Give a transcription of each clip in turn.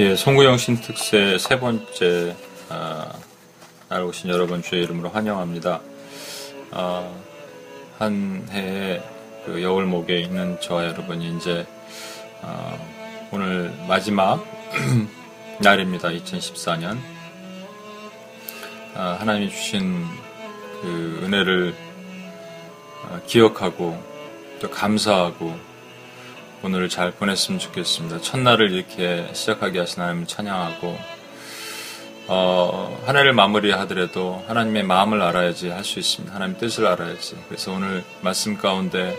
예, 송구영 신특세 세 번째 아, 날 오신 여러분 주의 이름으로 환영합니다. 아, 한 해의 그 여울목에 있는 저와 여러분이 이제 아, 오늘 마지막 날입니다. 2014년 아, 하나님이 주신 그 은혜를 아, 기억하고 또 감사하고 오늘을 잘 보냈으면 좋겠습니다. 첫날을 이렇게 시작하게 하신 하나님을 찬양하고 어, 한 해를 마무리하더라도 하나님의 마음을 알아야지 할 수 있습니다. 하나님 뜻을 알아야지. 그래서 오늘 말씀 가운데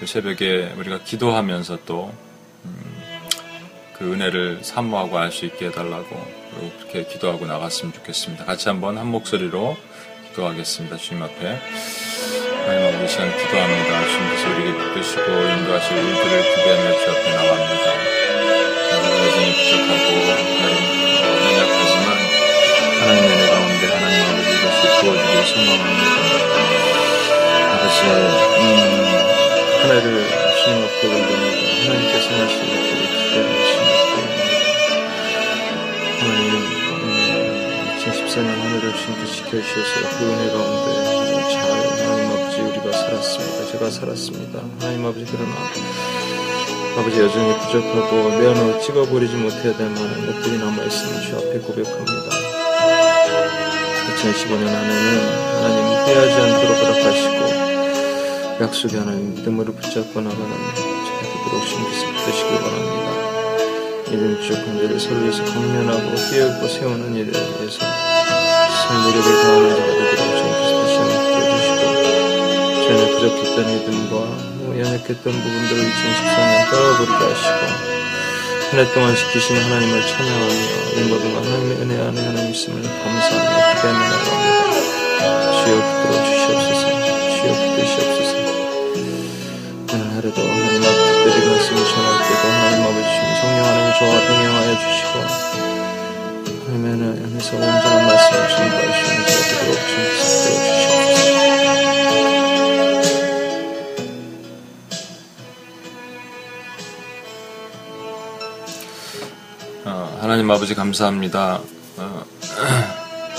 그 새벽에 우리가 기도하면서 또 음, 그 은혜를 사모하고 알 수 있게 해달라고 그렇게 기도하고 나갔으면 좋겠습니다. 같이 한번 한 목소리로 기도하겠습니다. 주님 앞에. 하나님 이 시간 기도합니다. 주님께서 우리에게 붙드시고 인도하실 일들을 기대하며 주 앞에 나갑니다. 여전히 부족하고 연약하지만 하나님의 은혜 가운데 하나님의 이것이 부어주길 소망합니다. 아버지 음, 하나를 주님 앞에 올립니다. 하나님께서 하실 일들을 기대하며 주님 앞에 올립니다. 하나님 2014년 음, 한 해를 주님께 지켜주셔서 그 은혜 가운데 잘 하나님 우리가 살았습니다. 제가 살았습니다. 하나님 아버지 그러나 아버지 여전히 부족하고 내 안으로 찍어버리지 못해야 될 만한 것들이 남아있음을 주 앞에 고백합니다. 2015년 안에는 하나님 후회하지 않도록 허락하시고 약속의 하나님 믿음으로 붙잡고 나가는 제가 되도록 주님께서 붙드시기 바랍니다. 믿음 부족한 자를 설위해서 강면하고 깨우고 세우는 일을 위해서 삶 노력을 다하는 자가 되도록 한번 전에 부족했던 믿음과 연약했던 부분들을 2014년 떠버리게 하시고 한 해 동안 지키신 하나님을 찬양하며 이 모든 하나님의 은혜 안에 하나님 있음을 감사하며 기대하며 나갑니다. 주여 붙들어 주시옵소서. 주여 붙드시옵소서. 오늘 하루도 하나님 앞에 특별히 말씀을 전할 때도 하나님 아버지 성령 하나님 저와 동행하여 주시고 하나님의 안에서 온전한 말씀을 전달하시는 제가 되도록 주시옵소서 하나님 아버지 감사합니다. 어,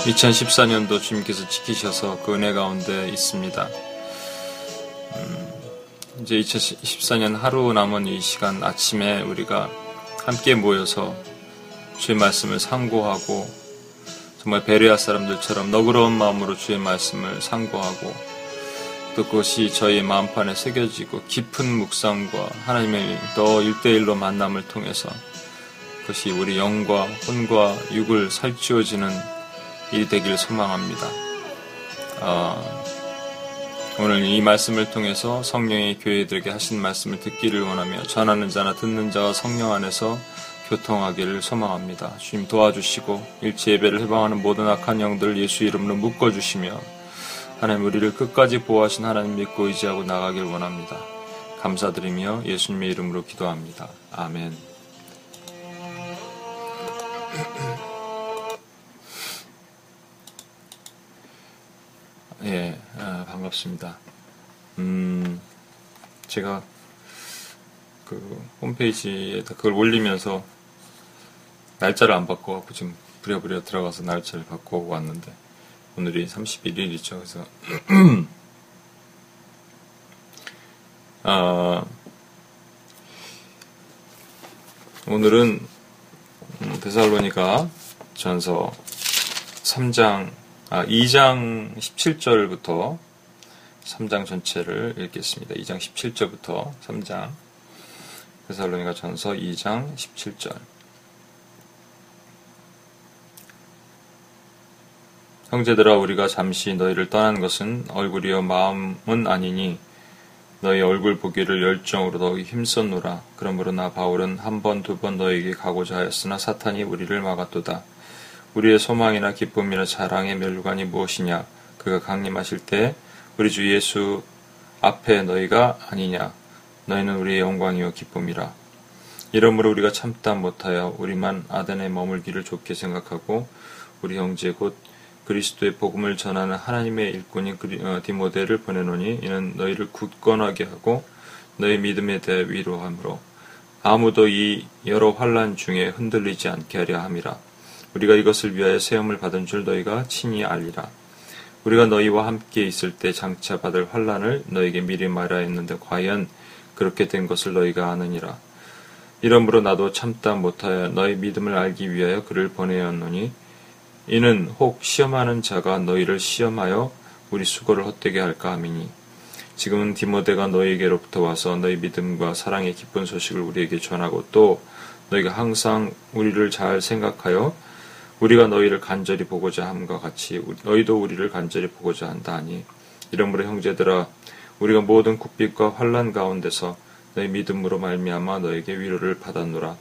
2014년도 주님께서 지키셔서 그 은혜 가운데 있습니다. 음, 이제 2014년 하루 남은 이 시간 아침에 우리가 함께 모여서 주의 말씀을 상고하고 정말 베레아 사람들처럼 너그러운 마음으로 주의 말씀을 상고하고 또 그것이 저희 마음판에 새겨지고 깊은 묵상과 하나님의 더 일대일로 만남을 통해서 그것이 우리 영과 혼과 육을 살찌워지는 일이 되기를 소망합니다. 어, 오늘 이 말씀을 통해서 성령의 교회들에게 하신 말씀을 듣기를 원하며 전하는 자나 듣는 자와 성령 안에서 교통하기를 소망합니다. 주님 도와주시고 일체 예배를 해방하는 모든 악한 영들을 예수 이름으로 묶어주시며 하나님 우리를 끝까지 보호하신 하나님 믿고 의지하고 나가길 원합니다. 감사드리며 예수님의 이름으로 기도합니다. 아멘. 예, 아, 반갑습니다. 음, 제가 그 홈페이지에다 그걸 올리면서 날짜를 안 바꿔갖고 지금 부랴부랴 들어가서 날짜를 바꾸고 왔는데 오늘이 31일이죠. 그래서 아, 오늘은 데살로니가 전서 3장 아, 2장 17절부터 3장 전체를 읽겠습니다. 2장 17절부터 3장 데살로니가 전서 2장 17절 형제들아 우리가 잠시 너희를 떠난 것은 얼굴이여 마음은 아니니 너희 얼굴 보기를 열정으로 더욱 힘썼노라. 그러므로 나 바울은 한 번, 두 번 너에게 가고자 하였으나 사탄이 우리를 막았도다. 우리의 소망이나 기쁨이나 자랑의 멸관이 무엇이냐? 그가 강림하실 때 우리 주 예수 앞에 너희가 아니냐? 너희는 우리의 영광이요 기쁨이라. 이러므로 우리가 참다 못하여 우리만 아덴에 머물기를 좋게 생각하고 우리 형제 곧 그리스도의 복음을 전하는 하나님의 일꾼이 어, 디모데를 보내노니 이는 너희를 굳건하게 하고 너희 믿음에 대해 위로함으로 아무도 이 여러 환란 중에 흔들리지 않게 하려 함이라. 우리가 이것을 위하여 세움을 받은 줄 너희가 친히 알리라. 우리가 너희와 함께 있을 때 장차 받을 환란을 너에게 미리 말하였는데 과연 그렇게 된 것을 너희가 아느니라. 이러므로 나도 참다 못하여 너희 믿음을 알기 위하여 그를 보내었노니 이는 혹 시험하는 자가 너희를 시험하여 우리 수고를 헛되게 할까 함이니 지금은 디모데가 너희에게로부터 와서 너희 믿음과 사랑의 기쁜 소식을 우리에게 전하고 또 너희가 항상 우리를 잘 생각하여 우리가 너희를 간절히 보고자 함과 같이 너희도 우리를 간절히 보고자 한다 하니 이러므로 형제들아 우리가 모든 국빛과 환란 가운데서 너희 믿음으로 말미암아 너에게 위로를 받았노라.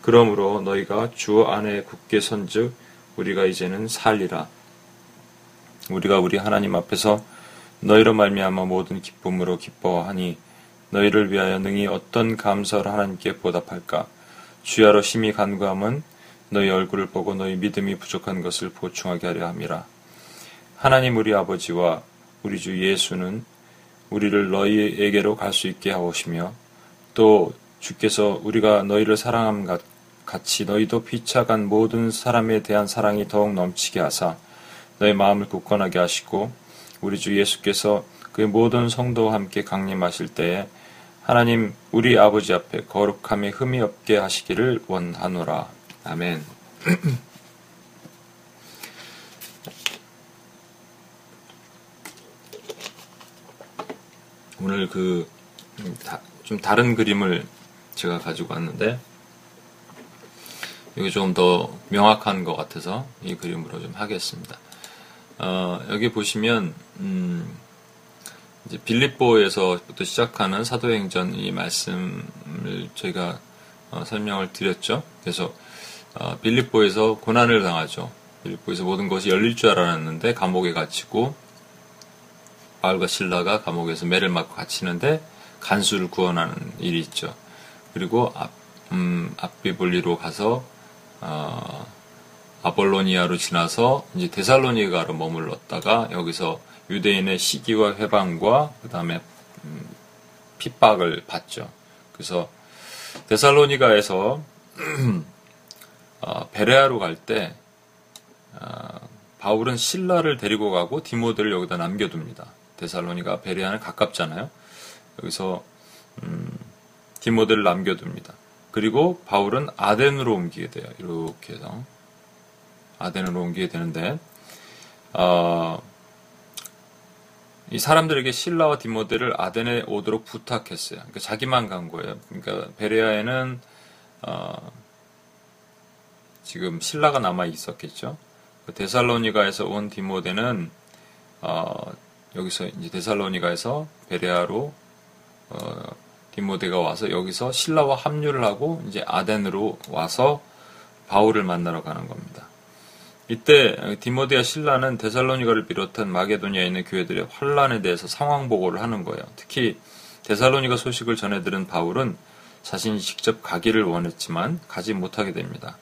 그러므로 너희가 주 안에 굳게 선즉 우리가 이제는 살리라. 우리가 우리 하나님 앞에서 너희로 말미암아 모든 기쁨으로 기뻐하니 너희를 위하여 능히 어떤 감사를 하나님께 보답할까? 주야로 심히 간구함은 너희 얼굴을 보고 너희 믿음이 부족한 것을 보충하게 하려 함이라. 하나님 우리 아버지와 우리 주 예수는 우리를 너희에게로 갈 수 있게 하오시며 또 주께서 우리가 너희를 사랑함 같 이 너희도 피차간 모든 사람에 대한 사랑이 더욱 넘치게 하사 너희 마음을 굳건하게 하시고 우리 주 예수께서 그의 모든 성도와 함께 강림하실 때에 하나님 우리 아버지 앞에 거룩함에 흠이 없게 하시기를 원하노라. 아멘. 오늘 그 좀 다른 그림을 제가 가지고 왔는데 이게 조금 더 명확한 것 같아서 이 그림으로 좀 하겠습니다. 어, 여기 보시면 음, 이제 빌립보에서부터 시작하는 사도행전 이 말씀을 저희가 어, 설명을 드렸죠. 그래서 어, 빌립보에서 고난을 당하죠. 빌립보에서 모든 것이 열릴 줄 알았는데 감옥에 갇히고 바울과 신라가 감옥에서 매를 맞고 갇히는데 간수를 구원하는 일이 있죠. 그리고 앞, 음, 앞비볼리로 가서 어, 아볼로니아로 지나서 이제 데살로니가로 머물렀다가 여기서 유대인의 시기와 회방과 그 다음에 음, 핍박을 받죠. 그래서 데살로니가에서 어, 베레아로 갈때 어, 바울은 신라를 데리고 가고 디모데를 여기다 남겨둡니다. 데살로니가 베레아는 가깝잖아요. 여기서 음, 디모데를 남겨둡니다. 그리고 바울은 아덴으로 옮기게 돼요. 이렇게 해서 아덴으로 옮기게 되는데 어, 이 사람들에게 신라와 디모데를 아덴에 오도록 부탁했어요. 그러니까 자기만 간 거예요. 그러니까 베레아에는 어, 지금 신라가 남아 있었겠죠. 그 데살로니가에서 온 디모데는 어, 여기서 이제 데살로니가에서 베레아로 어, 디모데가 와서 여기서 신라와 합류를 하고 이제 아덴으로 와서 바울을 만나러 가는 겁니다. 이때 디모데와 신라는 데살로니가를 비롯한 마게도니아에 있는 교회들의 환란에 대해서 상황 보고를 하는 거예요. 특히 데살로니가 소식을 전해 들은 바울은 자신이 직접 가기를 원했지만 가지 못하게 됩니다.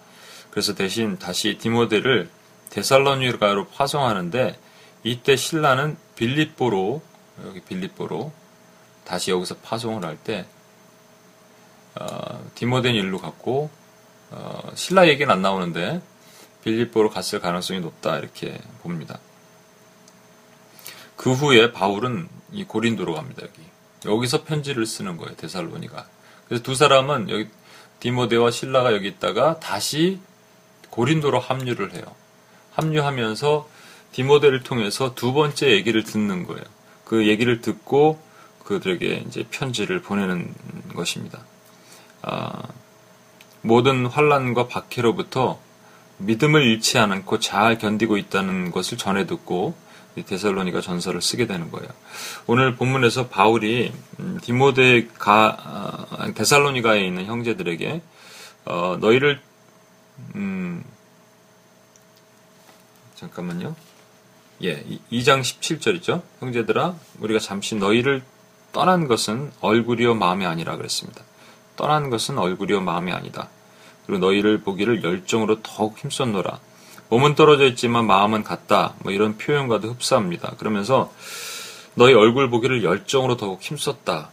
그래서 대신 다시 디모데를 데살로니가로 파송하는데 이때 신라는 빌립보로 여기 빌립보로 다시 여기서 파송을 할때 어, 디모데는 일로 갔고 어, 신라 얘기는 안 나오는데 빌립보로 갔을 가능성이 높다 이렇게 봅니다. 그 후에 바울은 이 고린도로 갑니다. 여기 여기서 편지를 쓰는 거예요. 데살로니가. 그래서 두 사람은 여기 디모데와 신라가 여기 있다가 다시 고린도로 합류를 해요. 합류하면서 디모데를 통해서 두 번째 얘기를 듣는 거예요. 그 얘기를 듣고 그들에게 이제 편지를 보내는 것입니다. 아, 모든 환란과 박해로부터 믿음을 잃지 않고 잘 견디고 있다는 것을 전해 듣고 데살로니가 전설을 쓰게 되는 거예요. 오늘 본문에서 바울이 음, 디모데가 아, 데살로니가에 있는 형제들에게 어, 너희를 음, 잠깐만요. 예, 2장 17절이죠. 형제들아, 우리가 잠시 너희를 떠난 것은 얼굴이요 마음이 아니라 그랬습니다. 떠난 것은 얼굴이요 마음이 아니다. 그리고 너희를 보기를 열정으로 더욱 힘썼노라. 몸은 떨어져 있지만 마음은 같다. 뭐 이런 표현과도 흡사합니다. 그러면서 너희 얼굴 보기를 열정으로 더욱 힘썼다.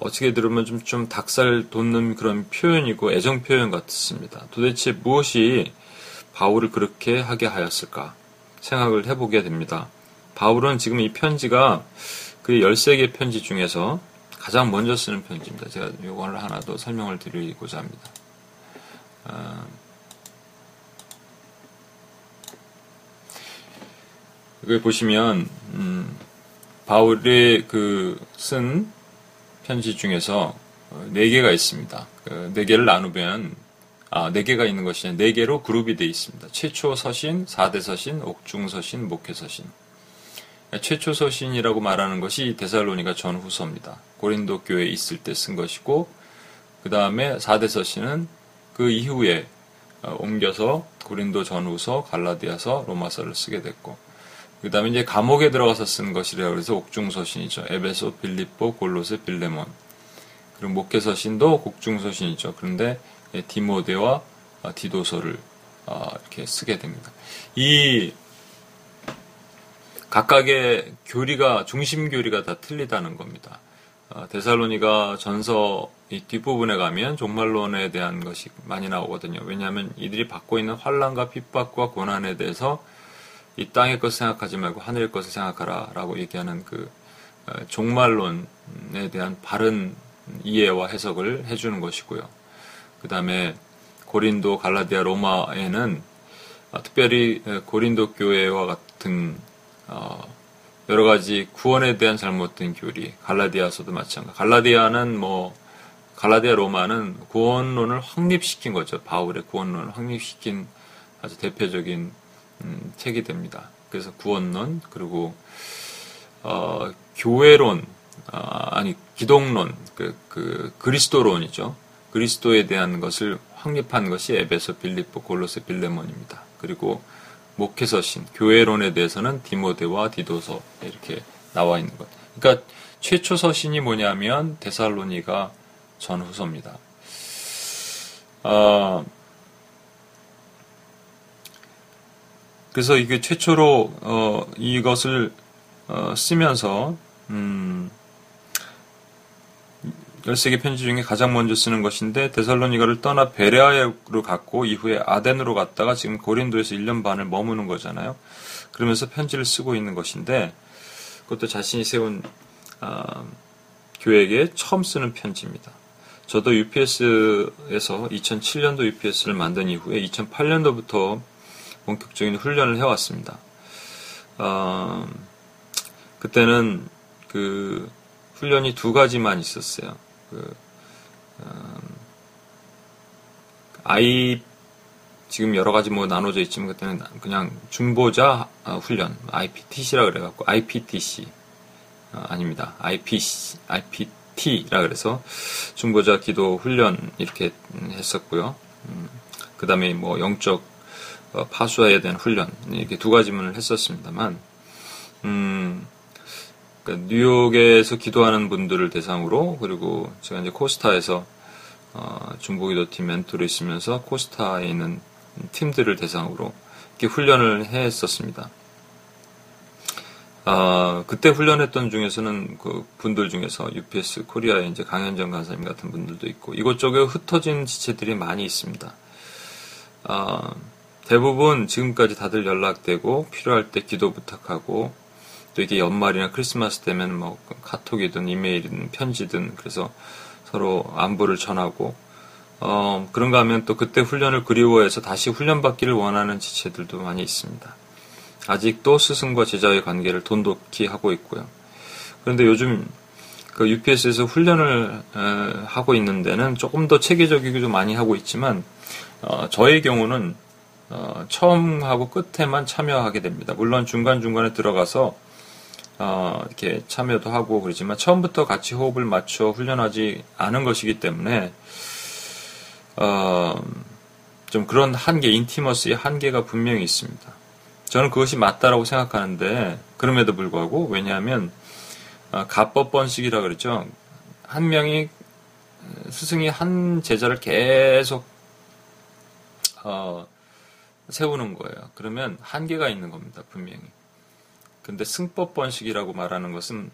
어떻게 들으면 좀, 좀 닭살 돋는 그런 표현이고 애정 표현 같습니다. 도대체 무엇이 바울을 그렇게 하게 하였을까 생각을 해보게 됩니다. 바울은 지금 이 편지가 그 13개 편지 중에서 가장 먼저 쓰는 편지입니다. 제가 이걸 하나 더 설명을 드리고자 합니다. 아, 여기 보시면 음, 바울의 그 쓴 편지 중에서 네 개가 있습니다. 그네 개를 나누면 아, 네 개가 있는 것이 네 개로 그룹이 되어 있습니다. 최초 서신, 4대 서신, 옥중 서신, 목회 서신. 최초 서신이라고 말하는 것이 데살로니가 전후서입니다. 고린도 교회에 있을 때 쓴 것이고 그 다음에 4대 서신은 그 이후에 어, 옮겨서 고린도 전후서, 갈라디아서, 로마서를 쓰게 됐고 그 다음에 이제 감옥에 들어가서 쓴 것이라 그래서 옥중서신이죠. 에베소, 빌립보, 골로스, 빌레몬. 그리고 목회서신도 곡중서신이죠. 그런데 예, 디모데와 어, 디도서를 어, 이렇게 쓰게 됩니다. 이 각각의 교리가 중심 교리가 다 틀리다는 겁니다. 어, 데살로니가 전서 뒷부분에 가면 종말론에 대한 것이 많이 나오거든요. 왜냐하면 이들이 받고 있는 환란과 핍박과 고난에 대해서 이 땅의 것을 생각하지 말고 하늘의 것을 생각하라라고 얘기하는 그 종말론에 대한 바른 이해와 해석을 해주는 것이고요. 그 다음에 고린도, 갈라디아, 로마에는 어, 특별히 고린도 교회와 같은 어, 여러 가지 구원에 대한 잘못된 교리, 갈라디아서도 마찬가지. 갈라디아는 뭐 갈라디아 로마는 구원론을 확립시킨 거죠. 바울의 구원론을 확립시킨 아주 대표적인 음, 책이 됩니다. 그래서 구원론 그리고 어, 교회론 아, 아니 기독론 그, 그 그리스도론이죠. 그리스도에 대한 것을 확립한 것이 에베소, 빌립보, 골로새, 빌레몬입니다. 그리고 목회서신, 교회론에 대해서는 디모데와 디도서 이렇게 나와 있는 것. 그러니까 최초 서신이 뭐냐면 데살로니가 전후서입니다. 어, 그래서 이게 최초로 어, 이것을 어, 쓰면서 음, 13개 편지 중에 가장 먼저 쓰는 것인데 데살로니가를 떠나 베레아로 갔고 이후에 아덴으로 갔다가 지금 고린도에서 1년 반을 머무는 거잖아요. 그러면서 편지를 쓰고 있는 것인데 그것도 자신이 세운 어, 교회에게 처음 쓰는 편지입니다. 저도 UPS에서 2007년도 UPS를 만든 이후에 2008년도부터 본격적인 훈련을 해왔습니다. 어, 그때는 그 훈련이 두 가지만 있었어요. 그, 음, 아이 지금 여러 가지 뭐 나눠져 있지만 그때는 그냥 중보자 어, 훈련 IPTC라 그래갖고 IPTC 어, 아닙니다 IPC IPT라 그래서 중보자 기도 훈련 이렇게 했었고요. 음, 그 다음에 뭐 영적 어, 파수에 대한 훈련 이렇게 두 가지문을 했었습니다만 음, 그러니까 뉴욕에서 기도하는 분들을 대상으로 그리고 제가 이제 코스타에서 어, 중보기도 팀 멘토로 있으면서 코스타에 있는 팀들을 대상으로 이렇게 훈련을 했었습니다. 어, 그때 훈련했던 중에서는 그 분들 중에서 UPS 코리아의 이제 강현정 간사님 같은 분들도 있고 이곳저곳에 흩어진 지체들이 많이 있습니다. 어, 대부분 지금까지 다들 연락되고 필요할 때 기도 부탁하고 또 이게 연말이나 크리스마스 되면 뭐 카톡이든 이메일이든 편지든 그래서 서로 안부를 전하고 어, 그런가 하면 또 그때 훈련을 그리워해서 다시 훈련받기를 원하는 지체들도 많이 있습니다. 아직도 스승과 제자의 관계를 돈독히 하고 있고요. 그런데 요즘 그 UPS에서 훈련을 에, 하고 있는 데는 조금 더 체계적이기도 많이 하고 있지만 어, 저의 경우는 어, 처음하고 끝에만 참여하게 됩니다. 물론 중간중간에 들어가서 어, 이렇게 참여도 하고 그러지만 처음부터 같이 호흡을 맞춰 훈련하지 않은 것이기 때문에 어, 좀 그런 한계, 인티머스의 한계가 분명히 있습니다. 저는 그것이 맞다라고 생각하는데 그럼에도 불구하고 왜냐하면 어, 가법 번식이라 그랬죠. 한 명이 스승이 한 제자를 계속 어, 세우는 거예요. 그러면 한계가 있는 겁니다. 분명히. 근데 승법 번식이라고 말하는 것은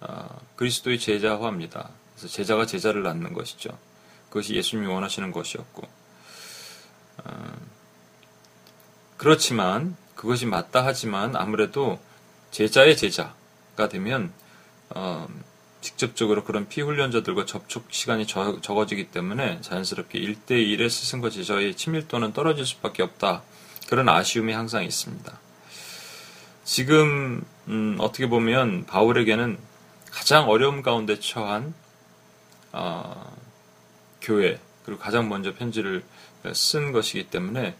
어, 그리스도의 제자화입니다. 그래서 제자가 제자를 낳는 것이죠. 그것이 예수님이 원하시는 것이었고. 어, 그렇지만 그것이 맞다 하지만 아무래도 제자의 제자가 되면 어, 직접적으로 그런 피훈련자들과 접촉 시간이 적, 어지기 때문에 자연스럽게 1대1의 스승과 제자의 친밀도는 떨어질 수밖에 없다. 그런 아쉬움이 항상 있습니다. 지금 음, 어떻게 보면 바울에게는 가장 어려움 가운데 처한 어, 교회 그리고 가장 먼저 편지를 쓴 것이기 때문에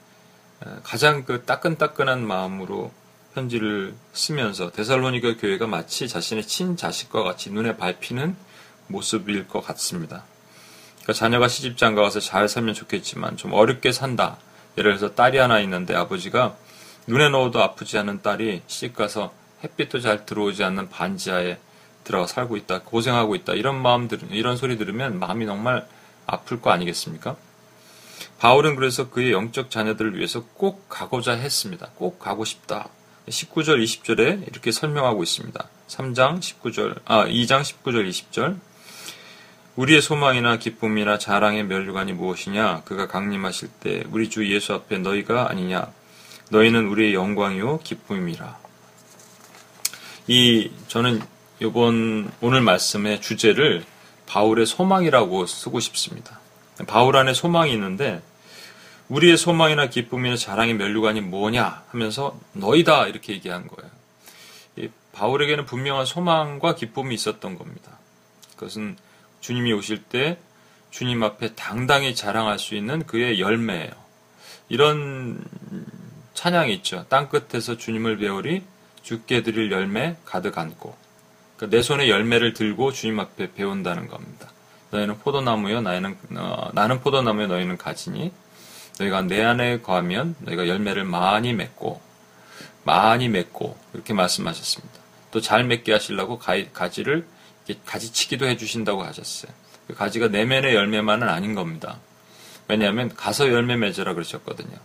가장 그 따끈따끈한 마음으로 편지를 쓰면서 데살로니가 교회가 마치 자신의 친자식과 같이 눈에 밟히는 모습일 것 같습니다. 그러니까 자녀가 시집장가 가서 잘 살면 좋겠지만 좀 어렵게 산다. 예를 들어서 딸이 하나 있는데 아버지가 눈에 넣어도 아프지 않은 딸이 시집 가서 햇빛도 잘 들어오지 않는 반지하에 들어가 살고 있다, 고생하고 있다 이런 마음 들 이런 소리 들으면 마음이 정말 아플 거 아니겠습니까? 바울은 그래서 그의 영적 자녀들을 위해서 꼭 가고자 했습니다. 꼭 가고 싶다. 19절, 20절에 이렇게 설명하고 있습니다. 3장 19절, 아, 2장 19절, 20절. 우리의 소망이나 기쁨이나 자랑의 멸류관이 무엇이냐? 그가 강림하실 때 우리 주 예수 앞에 너희가 아니냐? 너희는 우리의 영광이요 기쁨이라. 이 저는 이번 오늘 말씀의 주제를 바울의 소망이라고 쓰고 싶습니다. 바울 안에 소망이 있는데 우리의 소망이나 기쁨이나 자랑의 멸류관이 뭐냐 하면서 너희다 이렇게 얘기한 거예요. 바울에게는 분명한 소망과 기쁨이 있었던 겁니다. 그것은 주님이 오실 때 주님 앞에 당당히 자랑할 수 있는 그의 열매예요. 이런 찬양이 있죠. 땅 끝에서 주님을 배우리 죽게 드릴 열매 가득 안고 그러니까 내 손에 열매를 들고 주님 앞에 배운다는 겁니다. 너희는 포도나무요 나는 어, 나는 포도나무요 너희는 가지니 너희가 내 안에 거하면 너희가 열매를 많이 맺고 많이 맺고 이렇게 말씀하셨습니다. 또 잘 맺게 하시려고 가지 를 가지치기도 해주신다고 하셨어요. 그 가지가 내면의 열매만은 아닌 겁니다. 왜냐하면 가서 열매 맺으라 그러셨거든요.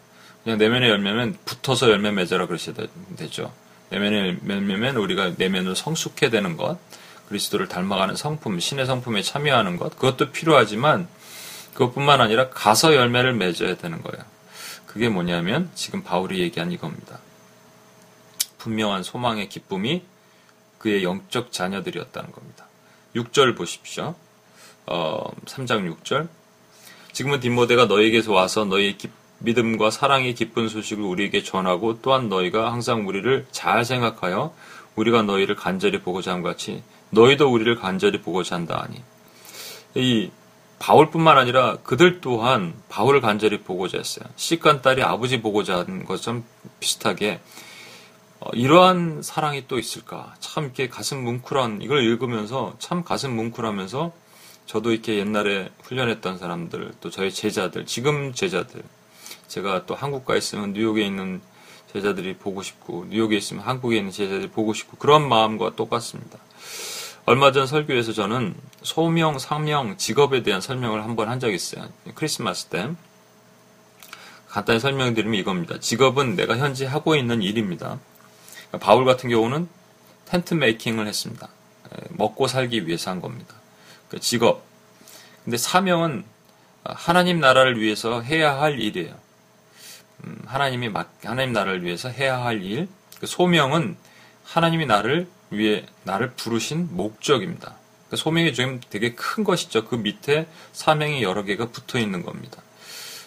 그냥 내면의 열매면 붙어서 열매 맺으라 그러셔야 되죠. 내면의 열매면 우리가 내면으로 성숙해 되는 것, 그리스도를 닮아가는 성품, 신의 성품에 참여하는 것, 그것도 필요하지만 그것뿐만 아니라 가서 열매를 맺어야 되는 거예요. 그게 뭐냐면 지금 바울이 얘기한 이겁니다. 분명한 소망의 기쁨이 그의 영적 자녀들이었다는 겁니다. 6절 보십시오. 어, 3장 6절. 지금은 디모데가 너에게서 와서 너희의 기, 믿음과 사랑의 기쁜 소식을 우리에게 전하고 또한 너희가 항상 우리를 잘 생각하여 우리가 너희를 간절히 보고자 함 같이 너희도 우리를 간절히 보고자 한다 하니 이 바울뿐만 아니라 그들 또한 바울을 간절히 보고자 했어요. 시간 딸이 아버지 보고자 한 것처럼 비슷하게 어, 이러한 사랑이 또 있을까? 참 이렇게 가슴 뭉클한 이걸 읽으면서 참 가슴 뭉클하면서 저도 이렇게 옛날에 훈련했던 사람들 또 저희 제자들 지금 제자들 제가 또 한국가에 있으면 뉴욕에 있는 제자들이 보고 싶고 뉴욕에 있으면 한국에 있는 제자들이 보고 싶고 그런 마음과 똑같습니다. 얼마 전 설교에서 저는 소명, 상명, 직업에 대한 설명을 한 번 한 적이 있어요. 크리스마스 때. 간단히 설명드리면 이겁니다. 직업은 내가 현재 하고 있는 일입니다. 그러니까 바울 같은 경우는 텐트 메이킹을 했습니다. 먹고 살기 위해서 한 겁니다. 그 직업. 근데 사명은 하나님 나라를 위해서 해야 할 일이에요. 음, 하나님이 하나님 나라를 위해서 해야 할 일. 그 소명은 하나님이 나를 위에 나를 부르신 목적입니다. 그러니까 소명이 좀 되게 큰 것이죠. 그 밑에 사명이 여러 개가 붙어 있는 겁니다.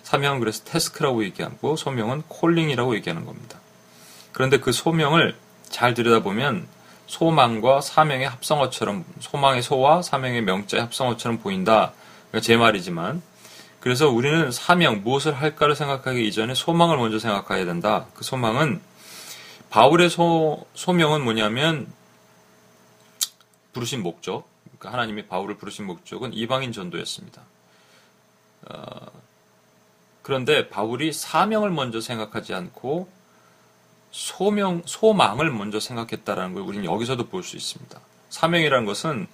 사명은 그래서 태스크라고 얘기하고 소명은 콜링이라고 얘기하는 겁니다. 그런데 그 소명을 잘 들여다보면 소망과 사명의 합성어처럼 소망의 소와 사명의 명자의 합성어처럼 보인다. 그러니까 제 말이지만 그래서 우리는 사명 무엇을 할까를 생각하기 이전에 소망을 먼저 생각해야 된다. 그 소망은 바울의 소, 소명은 뭐냐면 부르신 목적, 그러니까 하나님이 바울을 부르신 목적은 이방인 전도였습니다. 어, 그런데 바울이 사명을 먼저 생각하지 않고 소명, 소망을 먼저 생각했다라는 걸 우리는 여기서도 볼 수 있습니다. 사명이라는 것은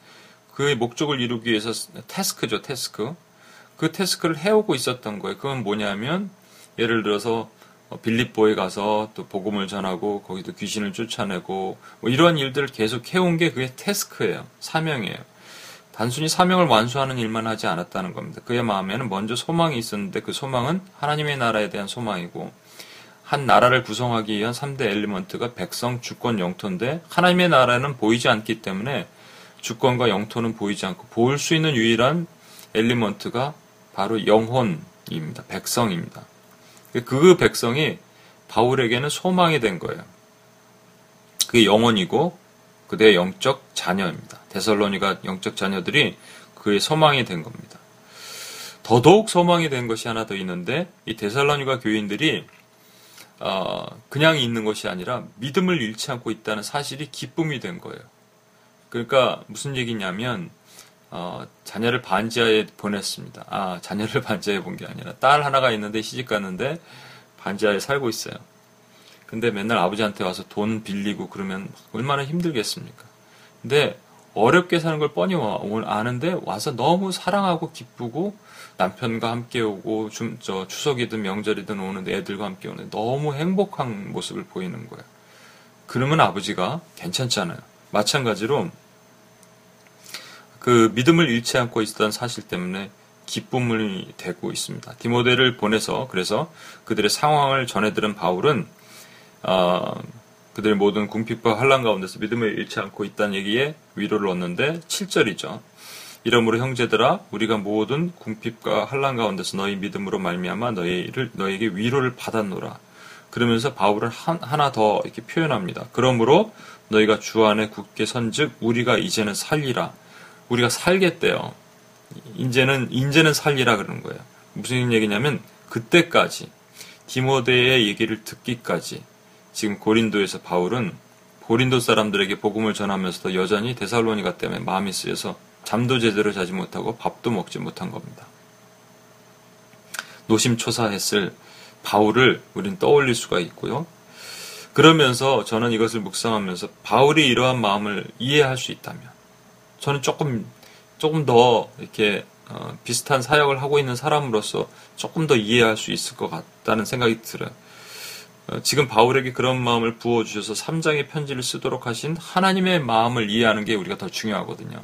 그의 목적을 이루기 위해서 태스크죠, 태스크. 그 태스크를 해오고 있었던 거예요. 그건 뭐냐면 예를 들어서 어, 빌립보에 가서 또 복음을 전하고 거기도 귀신을 쫓아내고 뭐 이런 일들을 계속 해온 게 그게 태스크예요. 사명이에요. 단순히 사명을 완수하는 일만 하지 않았다는 겁니다. 그의 마음에는 먼저 소망이 있었는데 그 소망은 하나님의 나라에 대한 소망이고 한 나라를 구성하기 위한 3대 엘리먼트가 백성, 주권, 영토인데 하나님의 나라는 보이지 않기 때문에 주권과 영토는 보이지 않고 보일 수 있는 유일한 엘리먼트가 바로 영혼입니다. 백성입니다. 그 백성이 바울에게는 소망이 된 거예요. 그게 영혼이고 그대의 영적 자녀입니다. 데살로니가 영적 자녀들이 그의 소망이 된 겁니다. 더더욱 소망이 된 것이 하나 더 있는데 이 데살로니가 교인들이 어, 그냥 있는 것이 아니라 믿음을 잃지 않고 있다는 사실이 기쁨이 된 거예요. 그러니까 무슨 얘기냐면 어, 자녀를 반지하에 보냈습니다. 아 자녀를 반지하에 본 게 아니라 딸 하나가 있는데 시집 갔는데 반지하에 살고 있어요. 근데 맨날 아버지한테 와서 돈 빌리고 그러면 얼마나 힘들겠습니까? 근데 어렵게 사는 걸 뻔히 아는데 와서 너무 사랑하고 기쁘고 남편과 함께 오고 좀, 저 추석이든 명절이든 오는데 애들과 함께 오는데 너무 행복한 모습을 보이는 거예요. 그러면 아버지가 괜찮잖아요. 마찬가지로 그 믿음을 잃지 않고 있었던 사실 때문에 기쁨을 되고 있습니다. 디모데를 보내서 그래서 그들의 상황을 전해들은 바울은 어, 그들의 모든 궁핍과 환란 가운데서 믿음을 잃지 않고 있다는 얘기에 위로를 얻는데 7절이죠. 이러므로 형제들아 우리가 모든 궁핍과 환란 가운데서 너희 믿음으로 말미암아 너희를 너에게 위로를 받았노라. 그러면서 바울은 한, 하나 더 이렇게 표현합니다. 그러므로 너희가 주 안에 굳게 선즉 우리가 이제는 살리라. 우리가 살겠대요. 이제는 이제는 살리라 그러는 거예요. 무슨 얘기냐면 그때까지 디모데의 얘기를 듣기까지 지금 고린도에서 바울은 고린도 사람들에게 복음을 전하면서도 여전히 데살로니가 때문에 마음이 쓰여서 잠도 제대로 자지 못하고 밥도 먹지 못한 겁니다. 노심초사했을 바울을 우린 떠올릴 수가 있고요. 그러면서 저는 이것을 묵상하면서 바울이 이러한 마음을 이해할 수 있다면 저는 조금 조금 더 이렇게 어, 비슷한 사역을 하고 있는 사람으로서 조금 더 이해할 수 있을 것 같다는 생각이 들어요. 어, 지금 바울에게 그런 마음을 부어주셔서 3장의 편지를 쓰도록 하신 하나님의 마음을 이해하는 게 우리가 더 중요하거든요.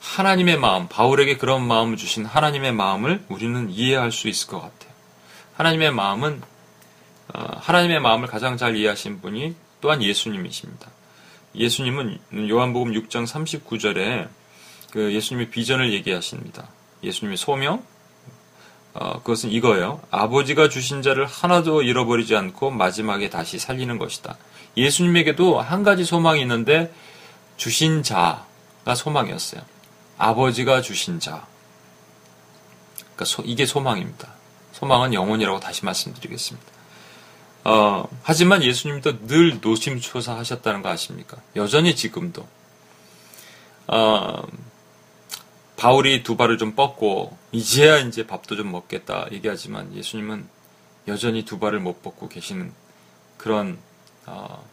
하나님의 마음, 바울에게 그런 마음을 주신 하나님의 마음을 우리는 이해할 수 있을 것 같아요. 하나님의 마음은, 어, 하나님의 마음을 가장 잘 이해하신 분이 또한 예수님이십니다. 예수님은 요한복음 6장 39절에 그 예수님의 비전을 얘기하십니다. 예수님의 소명, 어, 그것은 이거예요. 아버지가 주신 자를 하나도 잃어버리지 않고 마지막에 다시 살리는 것이다. 예수님에게도 한 가지 소망이 있는데 주신 자가 소망이었어요. 아버지가 주신 자. 그러니까 소, 이게 소망입니다. 소망은 영혼이라고 다시 말씀드리겠습니다. 어, 하지만 예수님도 늘 노심초사하셨다는 거 아십니까? 여전히 지금도. 어, 바울이 두 발을 좀 뻗고 이제야 이제 밥도 좀 먹겠다 얘기하지만 예수님은 여전히 두 발을 못 뻗고 계시는 그런 어,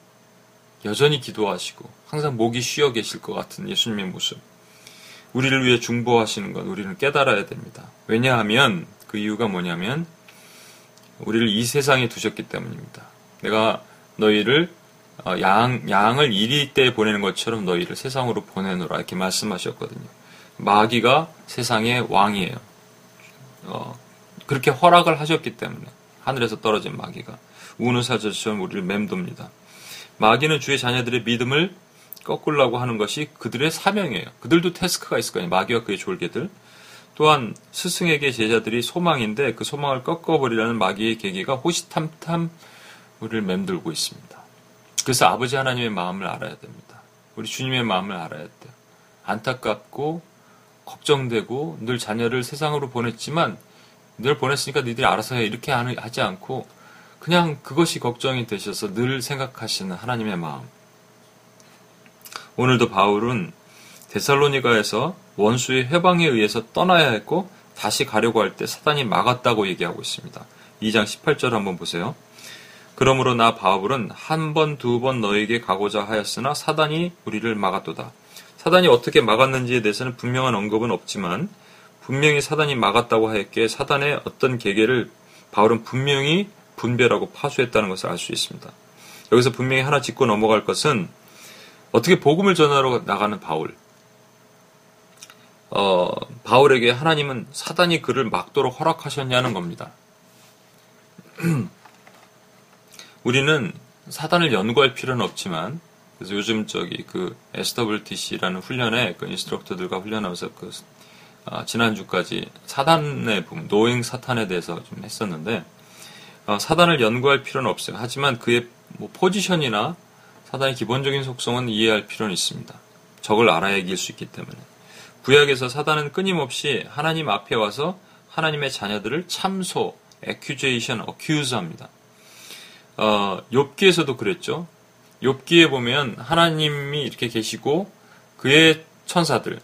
여전히 기도하시고 항상 목이 쉬어 계실 것 같은 예수님의 모습. 우리를 위해 중보하시는 것 우리는 깨달아야 됩니다. 왜냐하면 그 이유가 뭐냐면 우리를 이 세상에 두셨기 때문입니다. 내가 너희를 어, 양, 양을 이리 때 보내는 것처럼 너희를 세상으로 보내노라 이렇게 말씀하셨거든요. 마귀가 세상의 왕이에요. 어, 그렇게 허락을 하셨기 때문에 하늘에서 떨어진 마귀가 우는 사자처럼 우리를 맴돕니다. 마귀는 주의 자녀들의 믿음을 꺾으려고 하는 것이 그들의 사명이에요. 그들도 태스크가 있을 거예요. 마귀와 그의 졸개들. 또한 스승에게 제자들이 소망인데 그 소망을 꺾어버리라는 마귀의 계기가 호시탐탐 우리를 맴돌고 있습니다. 그래서 아버지 하나님의 마음을 알아야 됩니다. 우리 주님의 마음을 알아야 돼요. 안타깝고 걱정되고 늘 자녀를 세상으로 보냈지만 늘 보냈으니까 니들이 알아서 해 이렇게 하지 않고 그냥 그것이 걱정이 되셔서 늘 생각하시는 하나님의 마음. 오늘도 바울은 데살로니가에서 원수의 회방에 의해서 떠나야 했고 다시 가려고 할 때 사단이 막았다고 얘기하고 있습니다. 2장 18절 한번 보세요. 그러므로 나 바울은 한 번, 두 번 너에게 가고자 하였으나 사단이 우리를 막았도다. 사단이 어떻게 막았는지에 대해서는 분명한 언급은 없지만 분명히 사단이 막았다고 하였기에 사단의 어떤 계계를 바울은 분명히 분별하고 파수했다는 것을 알 수 있습니다. 여기서 분명히 하나 짚고 넘어갈 것은 어떻게 복음을 전하러 나가는 바울. 어, 바울에게 하나님은 사단이 그를 막도록 허락하셨냐는 겁니다. 우리는 사단을 연구할 필요는 없지만 그래서 요즘 저기 그 SWTC라는 훈련에 그 인스트럭터들과 훈련하면서 그 아, 지난주까지 사단의 부분, 노행 사탄에 대해서 좀 했었는데 어, 사단을 연구할 필요는 없어요. 하지만 그의 뭐 포지션이나 사단의 기본적인 속성은 이해할 필요는 있습니다. 적을 알아야 이길 수 있기 때문에. 구약에서 사단은 끊임없이 하나님 앞에 와서 하나님의 자녀들을 참소, accusation, accuse 합니다. 어, 욥기에서도 그랬죠. 욥기에 보면 하나님이 이렇게 계시고 그의 천사들,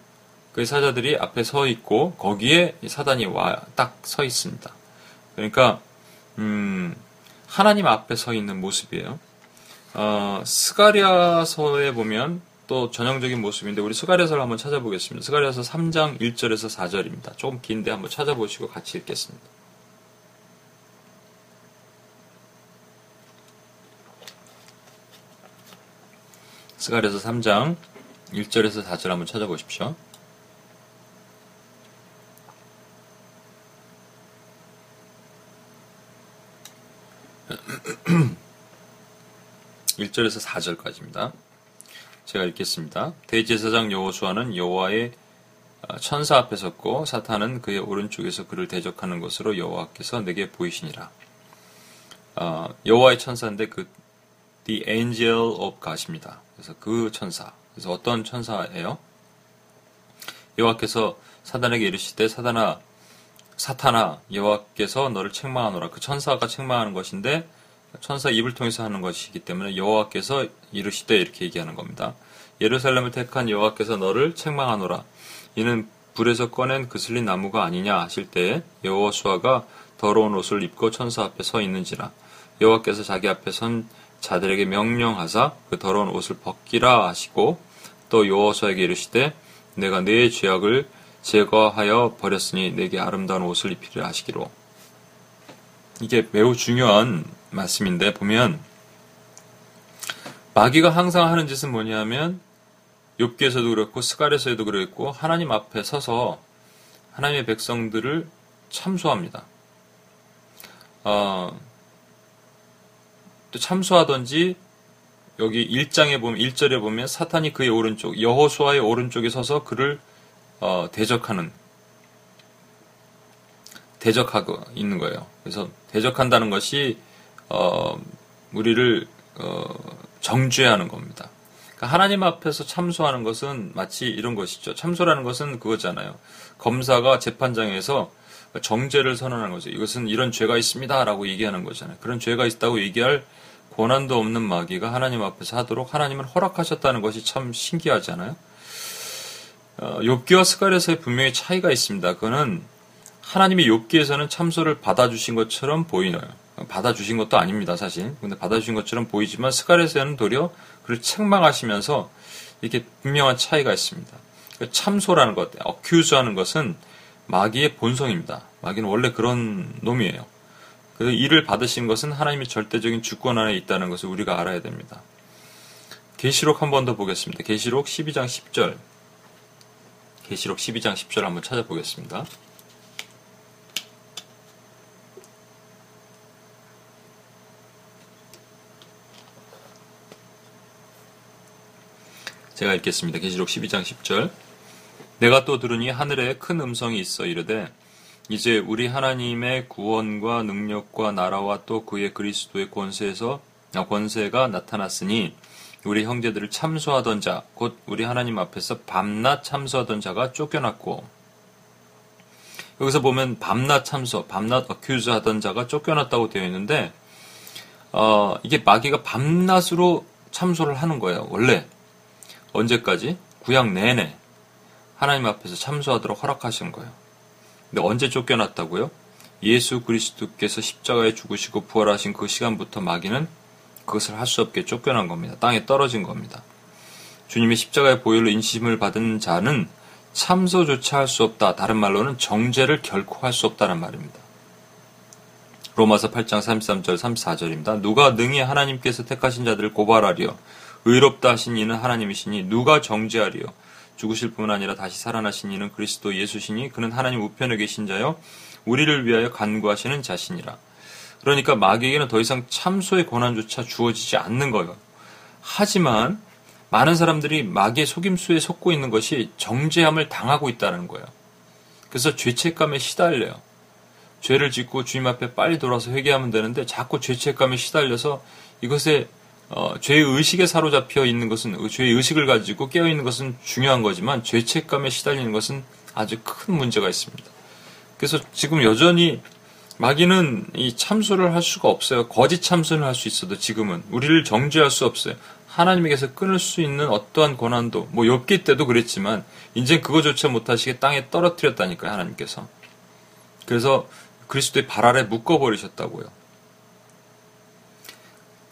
그의 사자들이 앞에 서 있고 거기에 사단이 와 딱 서 있습니다. 그러니까 음, 하나님 앞에 서 있는 모습이에요. 어, 스가랴서에 보면 또 전형적인 모습인데 우리 스가랴서를 한번 찾아보겠습니다. 스가랴서 3장 1절에서 4절입니다. 조금 긴데 한번 찾아보시고 같이 읽겠습니다. 스가랴서 3장 1절에서 4절 한번 찾아보십시오. 1절에서 4절까지입니다. 제가 읽겠습니다. 대제사장 여호수아는 여호와의 아, 천사 앞에 섰고 사탄은 그의 오른쪽에서 그를 대적하는 것으로 여호와께서 내게 보이시니라. 어, 여호와의 천사인데 그 the angel of God입니다. 그래서 그 천사. 그래서 어떤 천사예요? 여호와께서 사단에게 이르시되 사단아 사탄아 여호와께서 너를 책망하노라. 그 천사가 책망하는 것인데 천사 입을 통해서 하는 것이기 때문에 여호와께서 이르시되 이렇게 얘기하는 겁니다. 예루살렘을 택한 여호와께서 너를 책망하노라. 이는 불에서 꺼낸 그슬린 나무가 아니냐 하실 때에 여호수아가 더러운 옷을 입고 천사 앞에 서 있는지라 여호와께서 자기 앞에 선 자들에게 명령하사 그 더러운 옷을 벗기라 하시고 또 여호수아에게 이르시되 내가 네 죄악을 제거하여 버렸으니 내게 아름다운 옷을 입히려 하시기로 이게 매우 중요한 말씀인데 보면 마귀가 항상 하는 짓은 뭐냐면 욥기에서도 그렇고 스갈에서도 그랬고 하나님 앞에 서서 하나님의 백성들을 참소합니다. 어, 또 참소하던지 여기 1장에 보면 1절에 보면 사탄이 그의 오른쪽 여호수아의 오른쪽에 서서 그를 어, 대적하는 대적하고 있는 거예요. 그래서 대적한다는 것이 어, 우리를 어, 정죄하는 겁니다. 그러니까 하나님 앞에서 참소하는 것은 마치 이런 것이죠. 참소라는 것은 그거잖아요. 검사가 재판장에서 정죄를 선언하는 거죠. 이것은 이런 죄가 있습니다라고 얘기하는 거잖아요. 그런 죄가 있다고 얘기할 고난도 없는 마귀가 하나님 앞에서 하도록 하나님은 허락하셨다는 것이 참 신기하잖아요. 어, 욥기와 스갈에서의 분명히 차이가 있습니다. 그거는 하나님이 욥기에서는 참소를 받아주신 것처럼 보이나요? 받아주신 것도 아닙니다, 사실. 근데 받아주신 것처럼 보이지만 스갈에서는 도리어 그를 책망하시면서 이렇게 분명한 차이가 있습니다. 그 참소라는 것, 어큐즈하는 것은 마귀의 본성입니다. 마귀는 원래 그런 놈이에요. 그 일을 받으신 것은 하나님의 절대적인 주권 안에 있다는 것을 우리가 알아야 됩니다. 계시록 한 번 더 보겠습니다. 계시록 12장 10절. 계시록 12장 10절 한번 찾아보겠습니다. 제가 읽겠습니다. 계시록 12장 10절. 내가 또 들으니 하늘에 큰 음성이 있어 이르되 이제 우리 하나님의 구원과 능력과 나라와 또 그의 그리스도의 권세에서 아, 권세가 나타났으니 우리 형제들을 참소하던 자, 곧 우리 하나님 앞에서 밤낮 참소하던 자가 쫓겨났고 여기서 보면 밤낮 참소, 밤낮 어큐즈 하던 자가 쫓겨났다고 되어 있는데 어, 이게 마귀가 밤낮으로 참소를 하는 거예요. 원래 언제까지? 구약 내내 하나님 앞에서 참소하도록 허락하신 거예요. 근데 언제 쫓겨났다고요? 예수 그리스도께서 십자가에 죽으시고 부활하신 그 시간부터 마귀는 그것을 할 수 없게 쫓겨난 겁니다. 땅에 떨어진 겁니다. 주님의 십자가의 보혈로 인심을 받은 자는 참소조차 할 수 없다. 다른 말로는 정죄를 결코 할 수 없다는 말입니다. 로마서 8장 33절 34절입니다. 누가 능히 하나님께서 택하신 자들을 고발하리요 의롭다 하신 이는 하나님이시니 누가 정죄하리요 죽으실 뿐 아니라 다시 살아나신 이는 그리스도 예수시니 그는 하나님 우편에 계신 자요 우리를 위하여 간구하시는 자신이라. 그러니까 마귀에게는 더 이상 참소의 권한조차 주어지지 않는 거예요. 하지만 많은 사람들이 마귀의 속임수에 속고 있는 것이 정죄함을 당하고 있다는 거예요. 그래서 죄책감에 시달려요. 죄를 짓고 주님 앞에 빨리 돌아서 회개하면 되는데 자꾸 죄책감에 시달려서 이것에 어, 죄의 의식에 사로잡혀 있는 것은 죄의 의식을 가지고 깨어 있는 것은 중요한 거지만 죄책감에 시달리는 것은 아주 큰 문제가 있습니다. 그래서 지금 여전히 마귀는 이 참소를 할 수가 없어요. 거짓 참소를 할수 있어도 지금은 우리를 정죄할 수 없어요. 하나님에게서 끊을 수 있는 어떠한 권한도 뭐 엽기 때도 그랬지만 이제 그거조차 못하시게 땅에 떨어뜨렸다니까요 하나님께서. 그래서 그리스도의 발 아래 묶어버리셨다고요.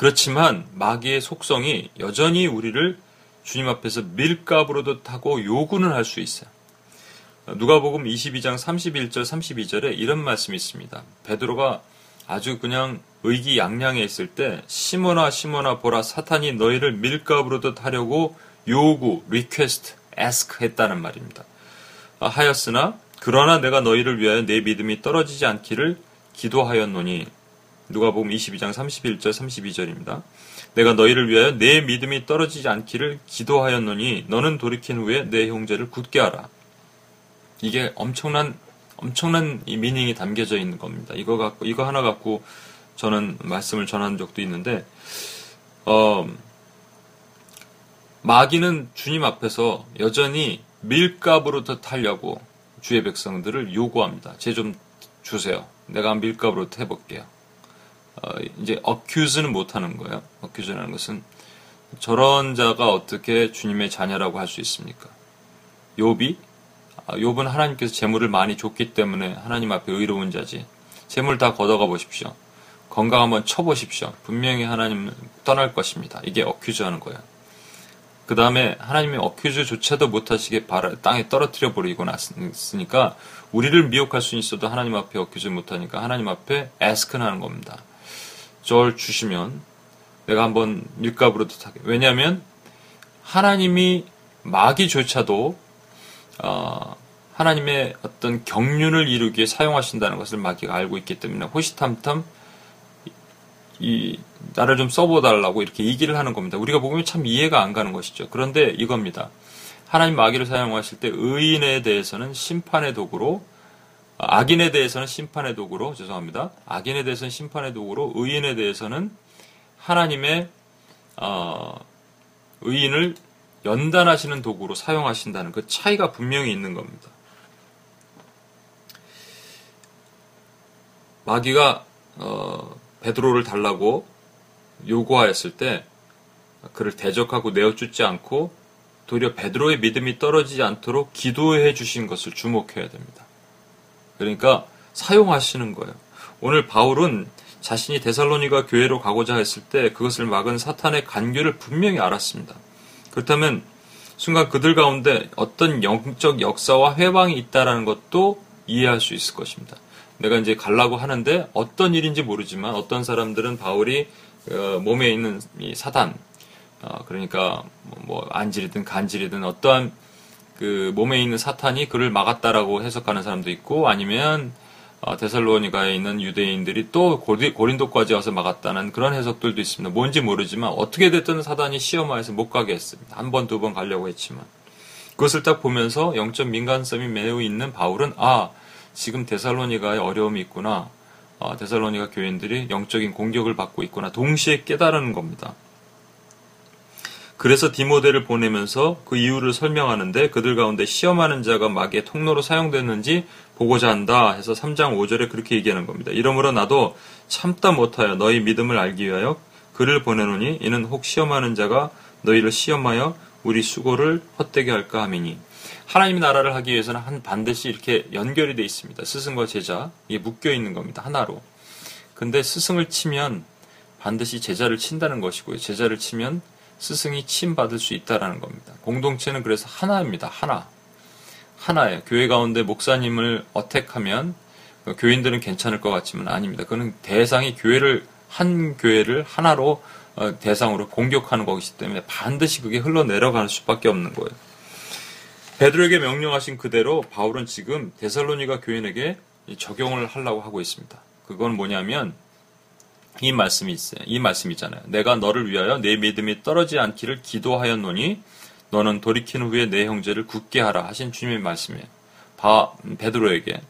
그렇지만 마귀의 속성이 여전히 우리를 주님 앞에서 밀 까부르듯 하고 요구는 할 수 있어요. 누가복음 22장 31절 32절에 이런 말씀이 있습니다. 베드로가 아주 그냥 의기양양해 있을 때 시몬아 시몬아 보라 사탄이 너희를 밀 까부르듯 하려고 요구, request, ask 했다는 말입니다. 하였으나 그러나 내가 너희를 위하여 내 믿음이 떨어지지 않기를 기도하였노니 누가복음 22장 31절 32절입니다. 내가 너희를 위하여 내 믿음이 떨어지지 않기를 기도하였노니 너는 돌이킨 후에 내 형제를 굳게 하라. 이게 엄청난 엄청난 이 미닝이 담겨져 있는 겁니다. 이거 갖고 이거 하나 갖고 저는 말씀을 전한 적도 있는데 어, 마귀는 주님 앞에서 여전히 밀값으로 더 타려고 주의 백성들을 요구합니다. 제 좀 주세요. 내가 밀값으로 해볼게요. 어, 이제 어큐즈는 못하는 거예요. 어큐즈라는 것은 저런 자가 어떻게 주님의 자녀라고 할 수 있습니까? 욥이 아, 욥은 하나님께서 재물을 많이 줬기 때문에 하나님 앞에 의로운 자지. 재물 다 걷어가 보십시오. 건강 한번 쳐보십시오. 분명히 하나님은 떠날 것입니다. 이게 어큐즈 하는 거예요. 그 다음에 하나님의 어큐즈조차도 못하시게 땅에 떨어뜨려 버리고 났으니까 우리를 미혹할 수 있어도 하나님 앞에 어큐즈 못하니까 하나님 앞에 에스크는 하는 겁니다. 저를 주시면 내가 한번 밀값으로도 타게. 왜냐하면 하나님이 마귀조차도 어, 하나님의 어떤 경륜을 이루기에 사용하신다는 것을 마귀가 알고 있기 때문에 호시탐탐 이 나를 좀 써보달라고 이렇게 얘기를 하는 겁니다. 우리가 보면 참 이해가 안 가는 것이죠. 그런데 이겁니다. 하나님 마귀를 사용하실 때 의인에 대해서는 심판의 도구로 악인에 대해서는 심판의 도구로 죄송합니다. 악인에 대해서는 심판의 도구로 의인에 대해서는 하나님의 어, 의인을 연단하시는 도구로 사용하신다는 그 차이가 분명히 있는 겁니다. 마귀가 어, 베드로를 달라고 요구하였을 때 그를 대적하고 내어주지 않고 도리어 베드로의 믿음이 떨어지지 않도록 기도해 주신 것을 주목해야 됩니다. 그러니까 사용하시는 거예요. 오늘 바울은 자신이 데살로니가 교회로 가고자 했을 때 그것을 막은 사탄의 간교를 분명히 알았습니다. 그렇다면 순간 그들 가운데 어떤 영적 역사와 회방이 있다라는 것도 이해할 수 있을 것입니다. 내가 이제 갈라고 하는데 어떤 일인지 모르지만 어떤 사람들은 바울이 어, 몸에 있는 이 사단, 어, 그러니까 뭐 안질이든 간질이든 어떠한 그 몸에 있는 사탄이 그를 막았다라고 해석하는 사람도 있고 아니면 어, 데살로니가에 있는 유대인들이 또 고린도까지 와서 막았다는 그런 해석들도 있습니다. 뭔지 모르지만 어떻게 됐든 사단이 시험하에서 못 가게 했습니다. 한 번, 두 번 가려고 했지만. 그것을 딱 보면서 영적 민감성이 매우 있는 바울은 아, 지금 데살로니가에 어려움이 있구나. 아, 데살로니가 교인들이 영적인 공격을 받고 있구나. 동시에 깨달은 겁니다. 그래서 디모데를 보내면서 그 이유를 설명하는데 그들 가운데 시험하는 자가 마귀의 통로로 사용됐는지 보고자 한다 해서 3장 5절에 그렇게 얘기하는 겁니다. 이러므로 나도 참다 못하여 너희 믿음을 알기 위하여 그를 보내노니 이는 혹 시험하는 자가 너희를 시험하여 우리 수고를 헛되게 할까 함이니 하나님의 나라를 하기 위해서는 한 반드시 이렇게 연결이 되어 있습니다. 스승과 제자 이게 묶여 있는 겁니다. 하나로. 근데 스승을 치면 반드시 제자를 친다는 것이고요. 제자를 치면 스승이 침 받을 수 있다라는 겁니다. 공동체는 그래서 하나입니다. 하나. 하나예요. 교회 가운데 목사님을 어택하면 교인들은 괜찮을 것 같지만 아닙니다. 그는 대상이 교회를 한 교회를 하나로 어, 대상으로 공격하는 것이기 때문에 반드시 그게 흘러내려가는 수밖에 없는 거예요. 베드로에게 명령하신 그대로 바울은 지금 데살로니가 교인에게 적용을 하려고 하고 있습니다. 그건 뭐냐면 이 말씀이 있어요. 이 말씀이잖아요. 내가 너를 위하여 내 믿음이 떨어지지 않기를 기도하였노니 너는 돌이킨 후에 내 형제를 굳게 하라 하신 주님의 말씀이에요. 바, 베드로에게.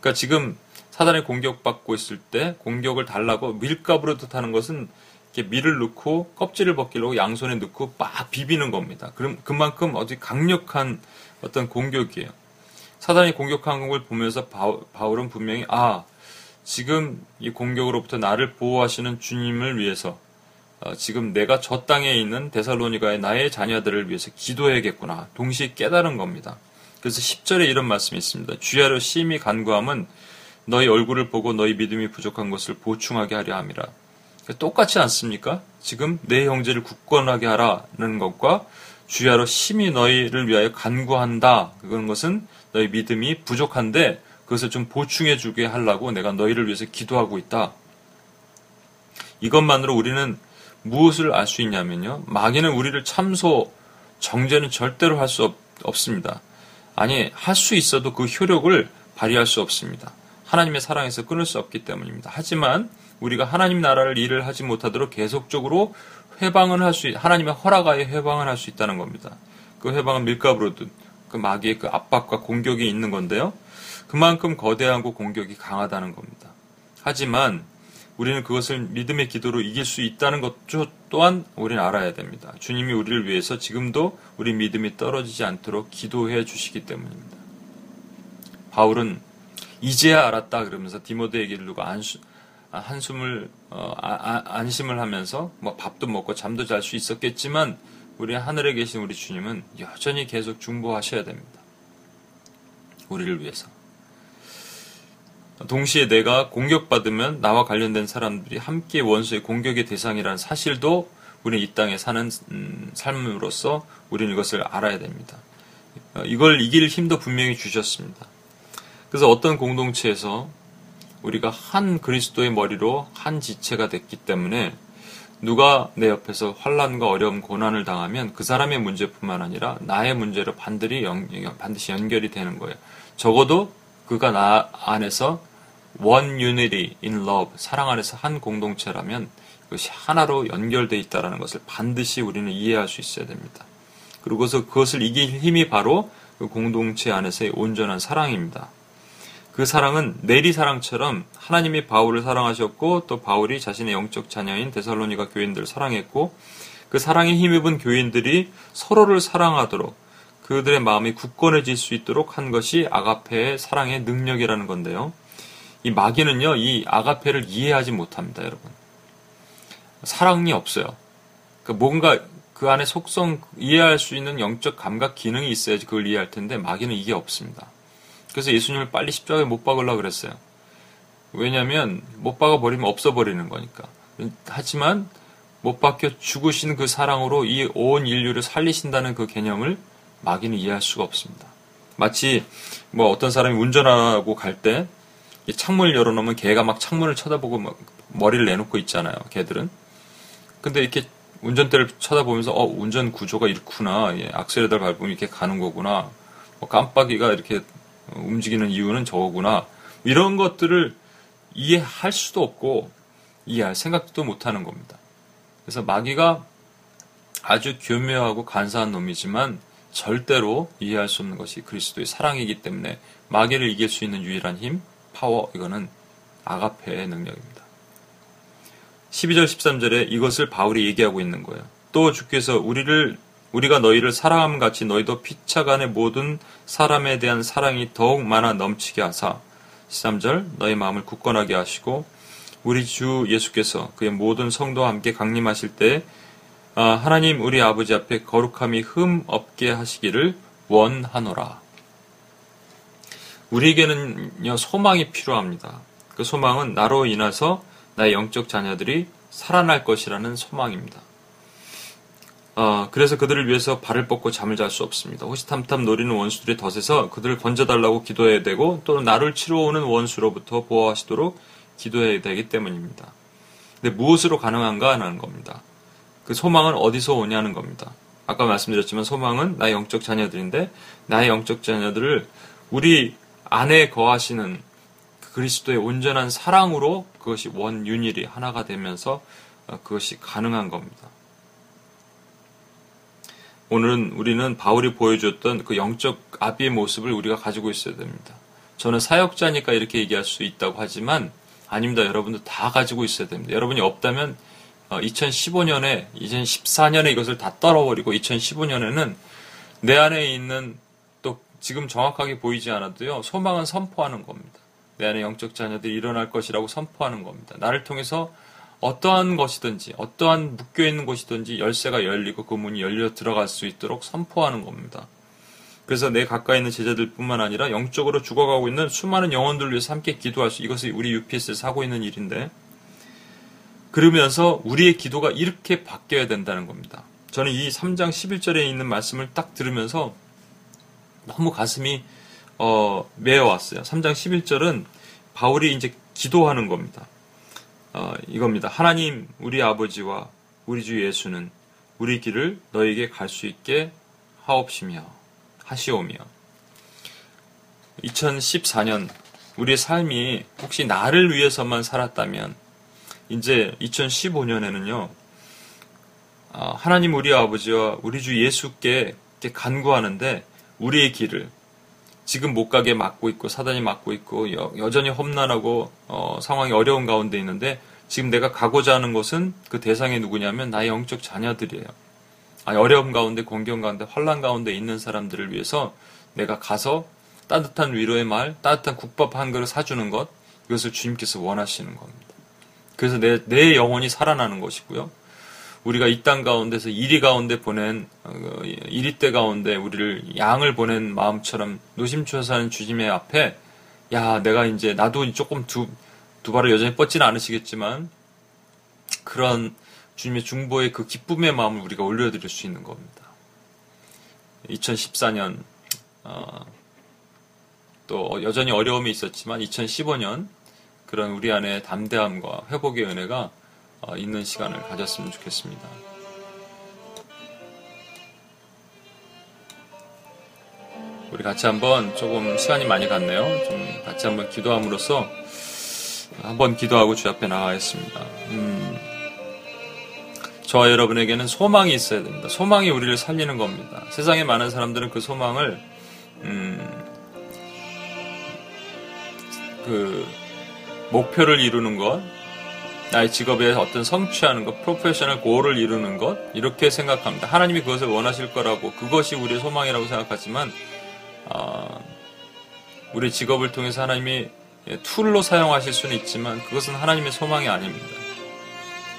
그러니까 지금 사단의 공격받고 있을 때 공격을 달라고 밀가부로 뜻하는 것은 이렇게 밀을 넣고 껍질을 벗기려고 양손에 넣고 막 비비는 겁니다. 그럼 그만큼 어디 강력한 어떤 공격이에요. 사단이 공격하는 걸 보면서 바울은 분명히 아 지금 이 공격으로부터 나를 보호하시는 주님을 위해서 어, 지금 내가 저 땅에 있는 데살로니가의 나의 자녀들을 위해서 기도해야겠구나. 동시에 깨달은 겁니다. 그래서 10절에 이런 말씀이 있습니다. 주야로 심히 간구함은 너희 얼굴을 보고 너희 믿음이 부족한 것을 보충하게 하려 함이라. 똑같지 않습니까? 지금 내 형제를 굳건하게 하라는 것과 주야로 심히 너희를 위하여 간구한다. 그런 것은 너희 믿음이 부족한데 그것을 좀 보충해 주게 하려고 내가 너희를 위해서 기도하고 있다. 이것만으로 우리는 무엇을 알 수 있냐면요. 마귀는 우리를 참소, 정죄는 절대로 할 수 없습니다. 아니, 할 수 있어도 그 효력을 발휘할 수 없습니다. 하나님의 사랑에서 끊을 수 없기 때문입니다. 하지만 우리가 하나님 나라를 일을 하지 못하도록 계속적으로 회방을 할 수, 하나님의 허락하에 회방을 할 수 있다는 겁니다. 그 회방은 밀가부로든 그 마귀의 그 압박과 공격이 있는 건데요. 그만큼 거대하고 공격이 강하다는 겁니다. 하지만 우리는 그것을 믿음의 기도로 이길 수 있다는 것 또한 우리는 알아야 됩니다. 주님이 우리를 위해서 지금도 우리 믿음이 떨어지지 않도록 기도해 주시기 때문입니다. 바울은 이제야 알았다 그러면서 디모데에게 누고 안수, 한숨을 어, 아, 아, 안심을 하면서 뭐 밥도 먹고 잠도 잘 수 있었겠지만 우리 하늘에 계신 우리 주님은 여전히 계속 중보하셔야 됩니다. 우리를 위해서. 동시에 내가 공격받으면 나와 관련된 사람들이 함께 원수의 공격의 대상이라는 사실도 우리는 이 땅에 사는 음, 삶으로서 우리는 이것을 알아야 됩니다. 어, 이걸 이길 힘도 분명히 주셨습니다. 그래서 어떤 공동체에서 우리가 한 그리스도의 머리로 한 지체가 됐기 때문에 누가 내 옆에서 환란과 어려움, 고난을 당하면 그 사람의 문제뿐만 아니라 나의 문제로 반드시, 연, 반드시 연결이 되는 거예요. 적어도 그가 나 안에서 one unity in love, 사랑 안에서 한 공동체라면 그것이 하나로 연결되어 있다는 것을 반드시 우리는 이해할 수 있어야 됩니다. 그리고 그것을 이길 힘이 바로 그 공동체 안에서의 온전한 사랑입니다. 그 사랑은 내리 사랑처럼 하나님이 바울을 사랑하셨고 또 바울이 자신의 영적 자녀인 데살로니가 교인들을 사랑했고 그 사랑에 힘입은 교인들이 서로를 사랑하도록 그들의 마음이 굳건해질 수 있도록 한 것이 아가페의 사랑의 능력이라는 건데요. 이 마귀는요, 이 아가페를 이해하지 못합니다, 여러분. 사랑이 없어요. 그 뭔가 그 안에 속성 이해할 수 있는 영적 감각 기능이 있어야지 그걸 이해할 텐데 마귀는 이게 없습니다. 그래서 예수님을 빨리 십자가에 못 박으려고 그랬어요. 왜냐하면 못 박아 버리면 없어 버리는 거니까. 하지만 못 박혀 죽으신 그 사랑으로 이 온 인류를 살리신다는 그 개념을 마귀는 이해할 수가 없습니다. 마치 뭐 어떤 사람이 운전하고 갈 때 창문을 열어놓으면 개가 막 창문을 쳐다보고 막 머리를 내놓고 있잖아요. 개들은. 근데 이렇게 운전대를 쳐다보면서 어 운전 구조가 이렇구나. 예, 악셀에다 밟으면 이렇게 가는 거구나. 뭐 깜빡이가 이렇게 움직이는 이유는 저거구나. 이런 것들을 이해할 수도 없고 이해할 생각도 못 하는 겁니다. 그래서 마귀가 아주 교묘하고 간사한 놈이지만 절대로 이해할 수 없는 것이 그리스도의 사랑이기 때문에 마귀를 이길 수 있는 유일한 힘, 파워, 이거는 아가페의 능력입니다. 12절, 13절에 이것을 바울이 얘기하고 있는 거예요. 또 주께서 우리를, 우리가 너희를 사랑함 같이 너희도 피차간의 모든 사람에 대한 사랑이 더욱 많아 넘치게 하사 13절 너희 마음을 굳건하게 하시고 우리 주 예수께서 그의 모든 성도와 함께 강림하실 때 아, 하나님 우리 아버지 앞에 거룩함이 흠 없게 하시기를 원하노라. 우리에게는요 소망이 필요합니다. 그 소망은 나로 인해서 나의 영적 자녀들이 살아날 것이라는 소망입니다. 어, 그래서 그들을 위해서 발을 뻗고 잠을 잘 수 없습니다. 호시탐탐 노리는 원수들의 덫에서 그들을 건져달라고 기도해야 되고 또 나를 치러오는 원수로부터 보호하시도록 기도해야 되기 때문입니다. 근데 무엇으로 가능한가 하는 겁니다. 그 소망은 어디서 오냐는 겁니다. 아까 말씀드렸지만 소망은 나의 영적 자녀들인데 나의 영적 자녀들을 우리 안에 거하시는 그리스도의 온전한 사랑으로 그것이 원윤일이 하나가 되면서 어, 그것이 가능한 겁니다. 오늘은 우리는 바울이 보여줬던 그 영적 아비의 모습을 우리가 가지고 있어야 됩니다. 저는 사역자니까 이렇게 얘기할 수 있다고 하지만 아닙니다. 여러분도 다 가지고 있어야 됩니다. 여러분이 없다면 2015년에, 2014년에 이것을 다 떨어버리고 2015년에는 내 안에 있는 또 지금 정확하게 보이지 않아도요, 소망은 선포하는 겁니다. 내 안에 영적 자녀들이 일어날 것이라고 선포하는 겁니다. 나를 통해서 어떠한 것이든지 어떠한 묶여 있는 곳이든지 열쇠가 열리고 그 문이 열려 들어갈 수 있도록 선포하는 겁니다. 그래서 내 가까이 있는 제자들 뿐만 아니라 영적으로 죽어가고 있는 수많은 영혼들을 위해서 함께 기도할 수 이것이 우리 UPS에서 하고 있는 일인데 그러면서 우리의 기도가 이렇게 바뀌어야 된다는 겁니다. 저는 이 3장 11절에 있는 말씀을 딱 들으면서 너무 가슴이 어, 메어왔어요. 3장 11절은 바울이 이제 기도하는 겁니다. 어, 이겁니다. 하나님, 우리 아버지와 우리 주 예수는 우리 길을 너에게 갈 수 있게 하옵시며 하시오며 2014년 우리의 삶이 혹시 나를 위해서만 살았다면 이제 2015년에는요 어, 하나님 우리 아버지와 우리 주 예수께 간구하는데 우리의 길을 지금 못 가게 막고 있고 사단이 막고 있고 여, 전히 험난하고 어, 상황이 어려운 가운데 있는데 지금 내가 가고자 하는 것은 그 대상이 누구냐면 나의 영적 자녀들이에요. 아니, 어려움 가운데 공경 가운데 환란 가운데 있는 사람들을 위해서 내가 가서 따뜻한 위로의 말, 따뜻한 국밥 한 그릇 사주는 것 이것을 주님께서 원하시는 겁니다. 그래서 내, 내 영혼이 살아나는 것이고요. 우리가 이 땅 가운데서 이리 가운데 보낸 어, 이리 때 가운데 우리를 양을 보낸 마음처럼 노심초사하는 주님의 앞에 야 내가 이제 나도 조금 두, 두 발을 여전히 뻗지는 않으시겠지만 그런 주님의 중보의 그 기쁨의 마음을 우리가 올려드릴 수 있는 겁니다. 2014년 어, 또 여전히 어려움이 있었지만 2015년 그런 우리 안에 담대함과 회복의 은혜가 어, 있는 시간을 가졌으면 좋겠습니다. 우리 같이 한번 조금 시간이 많이 갔네요. 좀 같이 한번 기도함으로써 한번 기도하고 주 앞에 나가겠습니다. 음, 저와 여러분에게는 소망이 있어야 됩니다. 소망이 우리를 살리는 겁니다. 세상에 많은 사람들은 그 소망을 음, 그 목표를 이루는 것, 나의 직업에 어떤 성취하는 것, professional goal을 이루는 것 이렇게 생각합니다. 하나님이 그것을 원하실 거라고 그것이 우리의 소망이라고 생각하지만 어, 우리 직업을 통해서 하나님이 tool로 사용하실 수는 있지만 그것은 하나님의 소망이 아닙니다.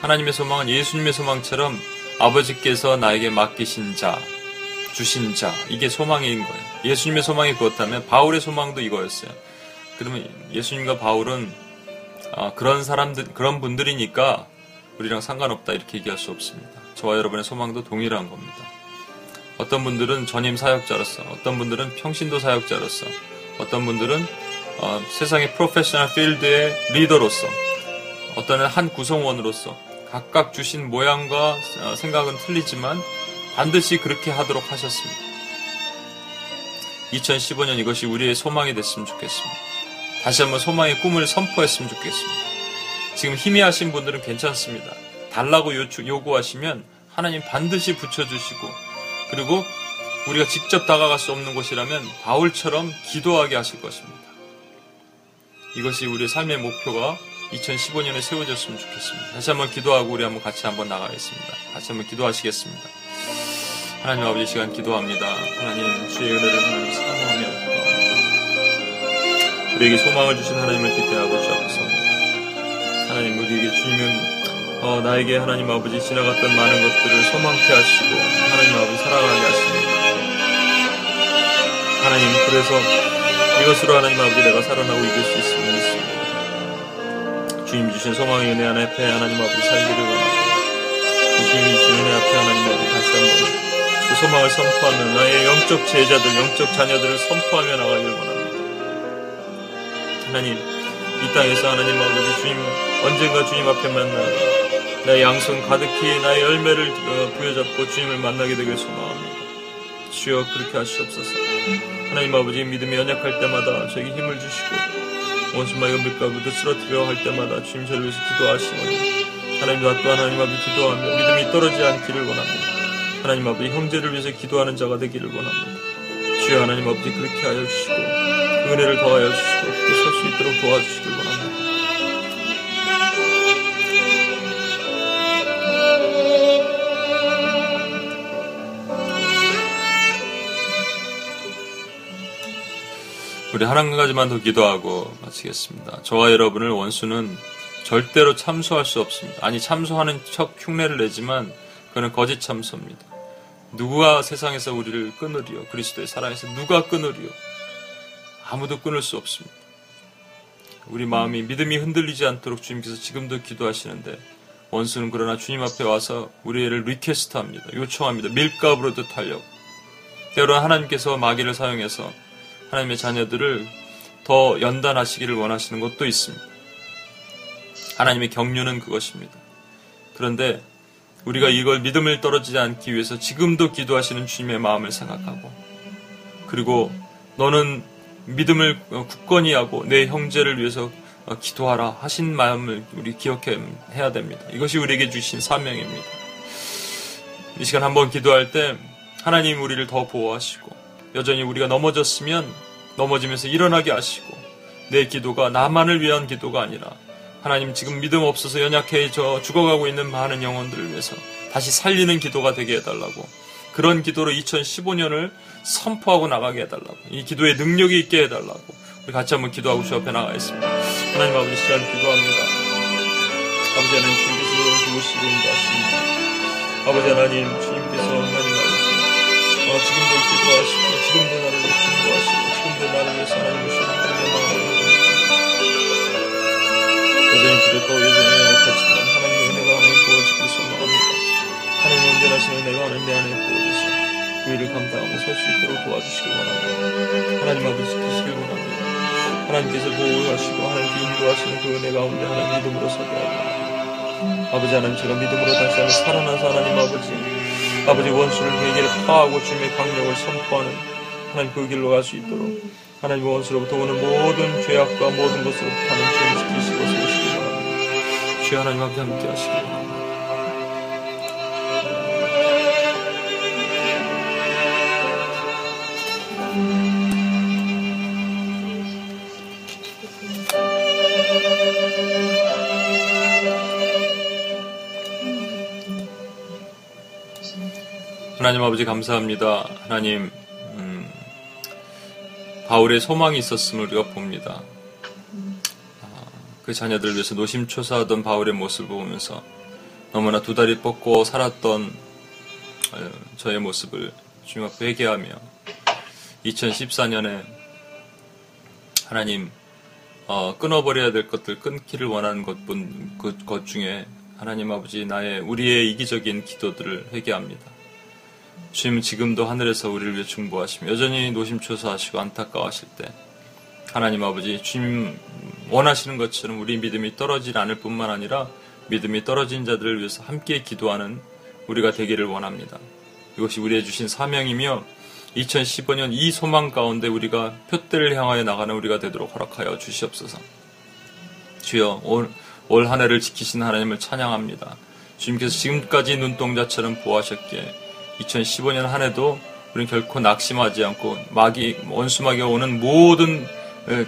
하나님의 소망은 예수님의 소망처럼 아버지께서 나에게 맡기신 자, 주신 자 이게 소망인 거예요. 예수님의 소망이 그렇다면 바울의 소망도 이거였어요. 그러면 예수님과 바울은 아, 그런 사람들, 그런 분들이니까 우리랑 상관없다 이렇게 얘기할 수 없습니다. 저와 여러분의 소망도 동일한 겁니다. 어떤 분들은 전임 사역자로서, 어떤 분들은 평신도 사역자로서, 어떤 분들은 어, 세상의 프로페셔널 필드의 리더로서, 어떤 한 구성원으로서 각각 주신 모양과 어, 생각은 틀리지만 반드시 그렇게 하도록 하셨습니다. 2015년 이것이 우리의 소망이 됐으면 좋겠습니다. 다시 한번 소망의 꿈을 선포했으면 좋겠습니다. 지금 희미하신 분들은 괜찮습니다. 달라고 요구, 요구하시면 하나님 반드시 붙여주시고 그리고 우리가 직접 다가갈 수 없는 곳이라면 바울처럼 기도하게 하실 것입니다. 이것이 우리의 삶의 목표가 2015년에 세워졌으면 좋겠습니다. 다시 한번 기도하고 우리 한번 같이 한번 나가겠습니다. 같이 한번 기도하시겠습니다. 하나님 아버지 시간 기도합니다. 하나님 주의 은혜를 하나님 사모하며 우리에게 소망을 주신 하나님을 기대하고 주옵소서. 하나님 우리에게 주님은 어, 나에게 하나님 아버지 지나갔던 많은 것들을 소망케 하시고 하나님 아버지 살아가게 하십니다. 하나님 그래서 이것으로 하나님 아버지 내가 살아나고 이길 수 있음을 믿습니다. 주님 주신 소망의 은혜 하나 앞에 하나님 아버지 살기를 원합니다. 주님이 주신 은혜 앞에 하나님 아버지 다시 한번 그 소망을 선포하며 나의 영적 제자들, 영적 자녀들을 선포하며 나가길 원합니다. 하나님, 이 땅에서 하나님 아버지 주님 언젠가 주님 앞에 만나 나의 양손 가득히 나의 열매를 어, 부여잡고 주님을 만나게 되길 소망합니다. 주여 그렇게 하시옵소서. 하나님 아버지 믿음이 연약할 때마다 저에게 힘을 주시고 원수마의 밀가부터 쓰러뜨려 할 때마다 주님 저를 위해서 기도하시오니 하나님 나 또한 하나님 아버지 기도하며 믿음이 떨어지지 않기를 원합니다. 하나님 아버지 형제를 위해서 기도하는 자가 되기를 원합니다. 주여 하나님 아버지 그렇게 하여 주시고 그 은혜를 더하여 주시고 설수 있도록 도와주시길 원합니다. 우리 한 가지만 더 기도하고 마치겠습니다. 저와 여러분을 원수는 절대로 참소할 수 없습니다. 아니 참소하는 척 흉내를 내지만 그는 거짓 참소입니다. 누가 세상에서 우리를 끊으리요? 그리스도의 사랑에서 누가 끊으리요? 아무도 끊을 수 없습니다. 우리 마음이 믿음이 흔들리지 않도록 주님께서 지금도 기도하시는데 원수는 그러나 주님 앞에 와서 우리를 리퀘스트합니다. 요청합니다. 밀가부로도 달려고. 때로는 하나님께서 마귀를 사용해서 하나님의 자녀들을 더 연단하시기를 원하시는 것도 있습니다. 하나님의 경륜은 그것입니다. 그런데 우리가 이걸 믿음을 떨어지지 않기 위해서 지금도 기도하시는 주님의 마음을 생각하고 그리고 너는 믿음을 굳건히 하고 내 형제를 위해서 기도하라 하신 마음을 우리 기억해야 됩니다. 이것이 우리에게 주신 사명입니다. 이 시간 한번 기도할 때 하나님 우리를 더 보호하시고 여전히 우리가 넘어졌으면 넘어지면서 일어나게 하시고 내 기도가 나만을 위한 기도가 아니라 하나님 지금 믿음 없어서 연약해져 죽어가고 있는 많은 영혼들을 위해서 다시 살리는 기도가 되게 해달라고 그런 기도로 2015년을 선포하고 나가게 해달라고 이 기도에 능력이 있게 해달라고 우리 같이 한번 기도하고 주 앞에 나가겠습니다. 하나님 아버지 시간 기도합니다. 아버지 하나님 주님께서 누구시고 인도하십니다. 아버지 하나님 주님께서 하나님 아버지 어, 지금도 기도하시고 지금도 나를 위해 중보하시고 지금도 나를 위해서 하나님 하나님의 마음을 여전히 기도도 여전히 연약하지만 하나님의 은혜가 하나님 소망합니다. 하나님 온전하신 은혜가 하나님 내 안에 부어져서 그 일을 감당하며 설 수 있도록 도와주시길 원합니다. 하나님 아버지 지키시길 원합니다. 하나님께서 보호하시고 하나님께 인도하시는 그 은혜 가운데 하나님 믿음으로 서게 하옵니다. 아버지 하나님 제가 믿음으로 다시 한번 살아나서 하나님 아버지 아버지 원수를 회개를 파하고 주님의 강력을 선포하는 하나님 그 길로 갈 수 있도록 하나님 원수로부터 오는 모든 죄악과 모든 것으로부터 하나님 지키시고 세우시기 바랍니다. 주여 하나님 앞에 함께 하시기 하나님 아버지 감사합니다. 하나님 음, 바울의 소망이 있었음을 우리가 봅니다. 아, 그 자녀들을 위해서 노심초사하던 바울의 모습을 보면서 너무나 두 다리 뻗고 살았던 어, 저의 모습을 주님 앞에 회개하며 2014년에 하나님 어, 끊어버려야 될 것들 끊기를 원하는 것뿐 그 것 중에 하나님 아버지 나의 우리의 이기적인 기도들을 회개합니다. 주님은 지금도 하늘에서 우리를 위해 중보하시며 여전히 노심초사하시고 안타까워하실 때 하나님 아버지 주님 원하시는 것처럼 우리 믿음이 떨어지지 않을 뿐만 아니라 믿음이 떨어진 자들을 위해서 함께 기도하는 우리가 되기를 원합니다. 이것이 우리의 주신 사명이며 2015년 이 소망 가운데 우리가 표대를 향하여 나가는 우리가 되도록 허락하여 주시옵소서. 주여 올, 올 한 해를 지키신 하나님을 찬양합니다. 주님께서 지금까지 눈동자처럼 보호하셨기에 2015년 한 해도 우리는 결코 낙심하지 않고 마귀 원수마귀가 오는 모든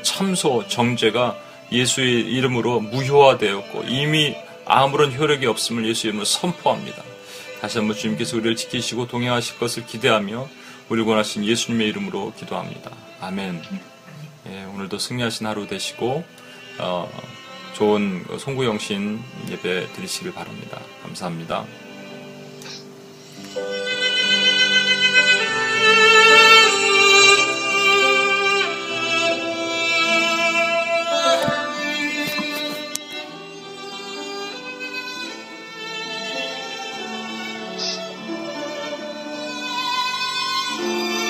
참소 정죄가 예수의 이름으로 무효화되었고 이미 아무런 효력이 없음을 예수 이름으로 선포합니다. 다시 한번 주님께서 우리를 지키시고 동행하실 것을 기대하며 우리 권하신 예수님의 이름으로 기도합니다. 아멘. 예, 오늘도 승리하신 하루 되시고 어, 좋은 송구 영신 예배 드리시길 바랍니다. 감사합니다.